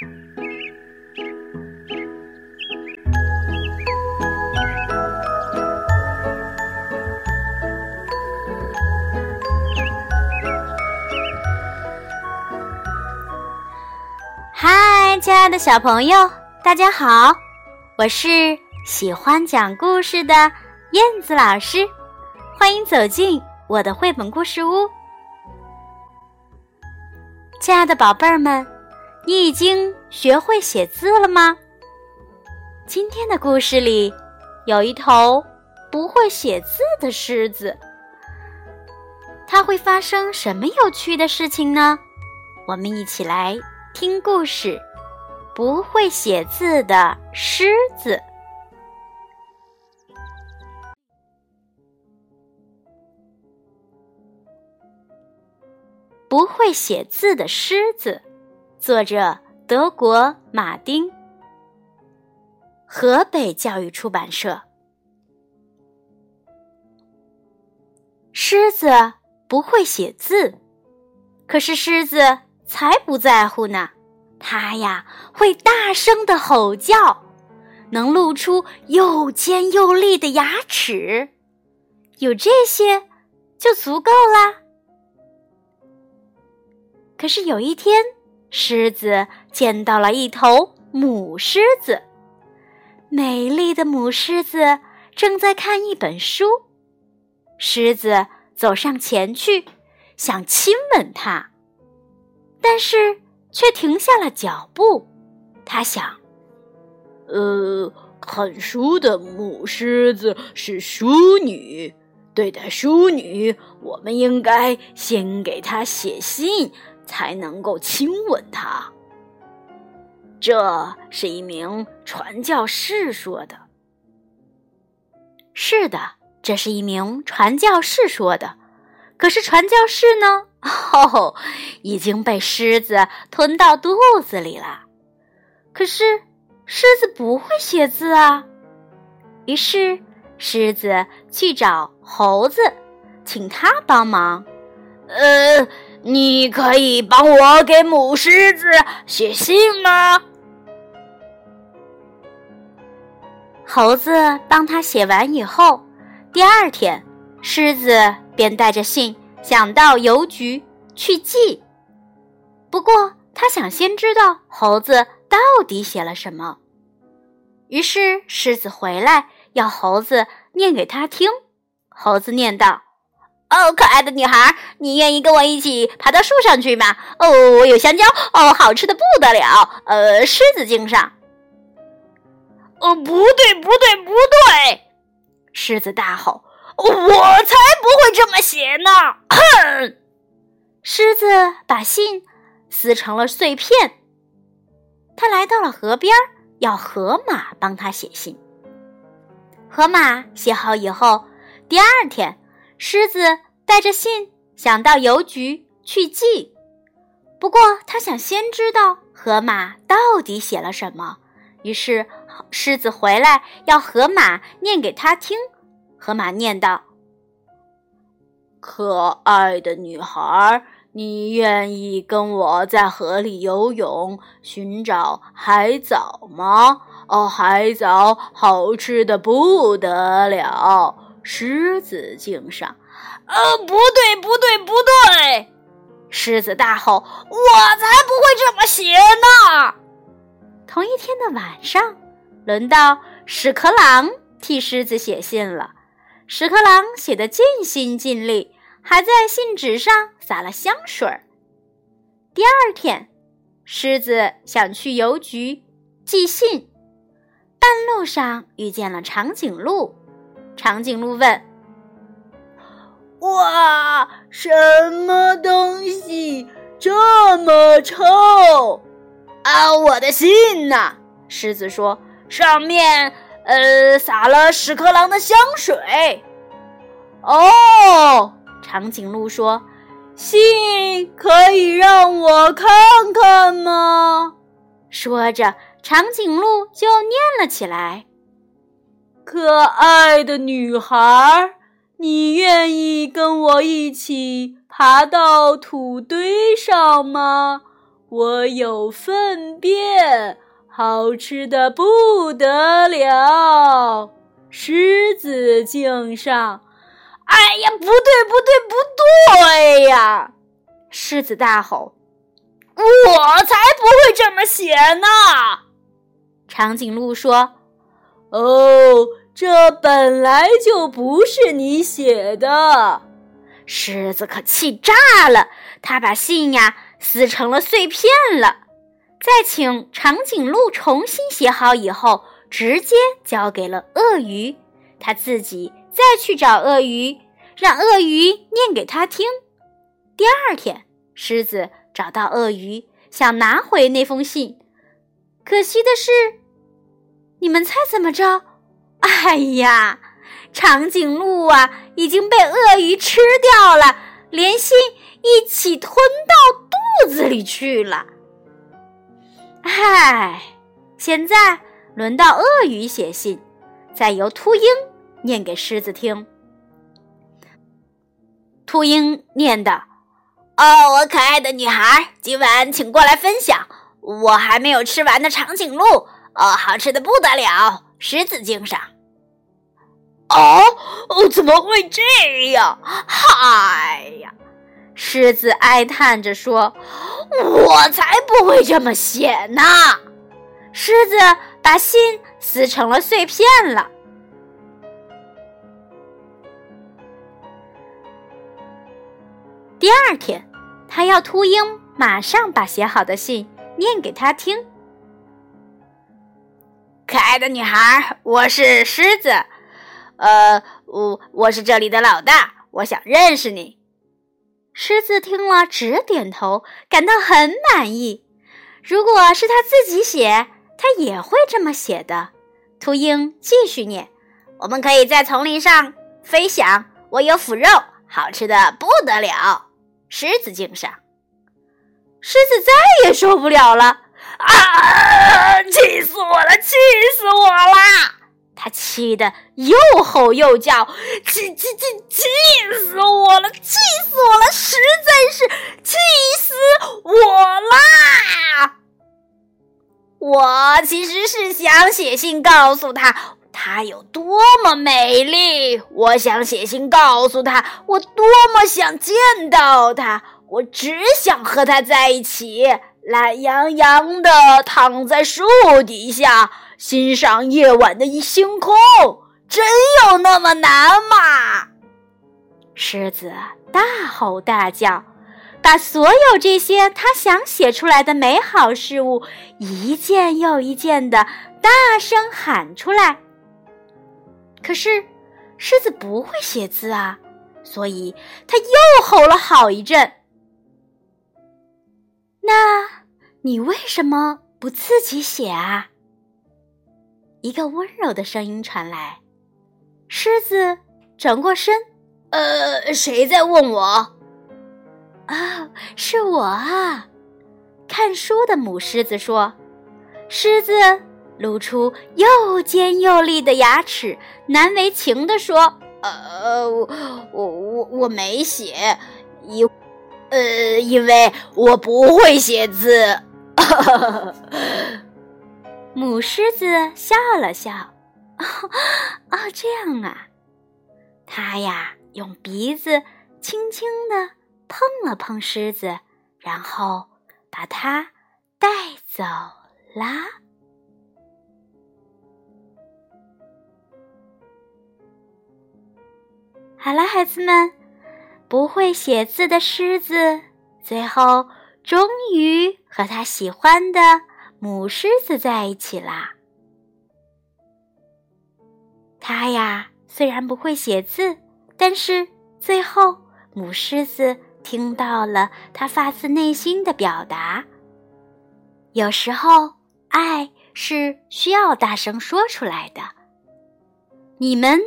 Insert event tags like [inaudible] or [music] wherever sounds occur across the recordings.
嗨，亲爱的小朋友，大家好！我是喜欢讲故事的燕子老师，欢迎走进我的绘本故事屋。亲爱的宝贝儿们，你已经学会写字了吗？今天的故事里有一头不会写字的狮子，它会发生什么有趣的事情呢？我们一起来听故事：不会写字的狮子。不会写字的狮子，作者德国马丁，河北教育出版社。狮子不会写字，可是狮子才不在乎呢。它呀会大声的吼叫，能露出又尖又利的牙齿，有这些就足够啦。可是有一天，狮子见到了一头母狮子。美丽的母狮子正在看一本书。狮子走上前去，想亲吻它，但是却停下了脚步。他想：“呃，看书的母狮子是淑女，对待淑女，我们应该先给她写信。”才能够亲吻他。这是一名传教士说的。是的，这是一名传教士说的。可是传教士呢？哦，已经被狮子吞到肚子里了。可是狮子不会写字啊。于是狮子去找猴子，请他帮忙。呃。你可以帮我给母狮子写信吗？猴子帮他写完以后，第二天，狮子便带着信想到邮局去寄。不过，他想先知道猴子到底写了什么。于是，狮子回来要猴子念给他听。猴子念道。哦，可爱的女孩，你愿意跟我一起爬到树上去吗？哦，我有香蕉，哦，好吃的不得了。呃，狮子精上。哦，不对，不对，不对！狮子大吼：“我才不会这么写呢！”哼！狮子把信撕成了碎片。他来到了河边，要河马帮他写信。河马写好以后，第二天。狮子带着信想到邮局去寄，不过他想先知道河马到底写了什么。于是狮子回来要河马念给他听。河马念道：“可爱的女孩，你愿意跟我在河里游泳，寻找海藻吗？哦，海藻好吃的不得了。”狮子敬上，呃，不对，不对，不对！狮子大吼：“我才不会这么写呢！”同一天的晚上，轮到屎壳郎替狮子写信了。屎壳郎写的尽心尽力，还在信纸上撒了香水儿。第二天，狮子想去邮局寄信，半路上遇见了长颈鹿。长颈鹿问：“哇，什么东西这么臭？”“啊，我的信呢？”狮子说，“上面呃撒了屎壳郎的香水。”“哦。”长颈鹿说，“信可以让我看看吗？”说着，长颈鹿就念了起来。可爱的女孩，你愿意跟我一起爬到土堆上吗？我有粪便，好吃的不得了。狮子敬上。哎呀，不对，不对，不对呀！狮子大吼：“我才不会这么写呢！”长颈鹿说：“哦，这本来就不是你写的。”狮子可气炸了，他把信呀撕成了碎片了，再请长颈鹿重新写好以后，直接交给了鳄鱼，他自己。再去找鳄鱼，让鳄鱼念给他听。第二天，狮子找到鳄鱼，想拿回那封信。可惜的是，你们猜怎么着？哎呀，长颈鹿啊，已经被鳄鱼吃掉了，连心一起吞到肚子里去了。唉，现在轮到鳄鱼写信，再由秃鹰。念给狮子听。秃鹰念的：“哦，我可爱的女孩，今晚请过来分享我还没有吃完的长颈鹿。哦，好吃的不得了，狮子精上。”哦，怎么会这样？嗨呀！狮子哀叹着说：“我才不会这么写呢！”狮子把信撕成了碎片了。第二天，他要秃鹰马上把写好的信念给他听。爱的女孩，我是狮子，呃，我我是这里的老大，我想认识你。狮子听了直点头，感到很满意。如果是他自己写，他也会这么写的。秃鹰继续念：“我们可以在丛林上飞翔，我有腐肉，好吃的不得了。”狮子敬上，狮子再也受不了了啊！气死我了，气死我了！他气得又吼又叫，气气气气死我了，气死我了，实在是气死我啦！我其实是想写信告诉他。她有多么美丽！我想写信告诉他，我多么想见到她。我只想和她在一起，懒洋洋的躺在树底下，欣赏夜晚的一星空。真有那么难吗？狮子大吼大叫，把所有这些他想写出来的美好事物，一件又一件的大声喊出来。可是，狮子不会写字啊，所以他又吼了好一阵。那你为什么不自己写啊？一个温柔的声音传来。狮子转过身，呃，谁在问我？啊，是我啊。看书的母狮子说：“狮子。”露出又尖又利的牙齿，难为情地说：“呃，我我我我没写，因呃，因为我不会写字。[laughs] ”母狮子笑了笑：“ [laughs] 哦，这样啊。”它呀，用鼻子轻轻地碰了碰狮子，然后把它带走啦。好了，孩子们，不会写字的狮子最后终于和他喜欢的母狮子在一起啦。他呀，虽然不会写字，但是最后母狮子听到了他发自内心的表达。有时候，爱是需要大声说出来的。你们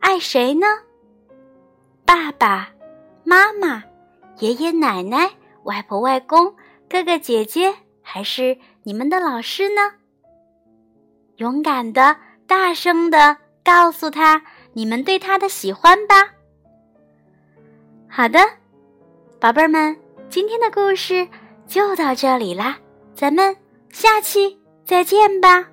爱谁呢？爸爸妈妈、爷爷奶奶、外婆外公、哥哥姐姐，还是你们的老师呢？勇敢的、大声的告诉他你们对他的喜欢吧。好的，宝贝儿们，今天的故事就到这里啦，咱们下期再见吧。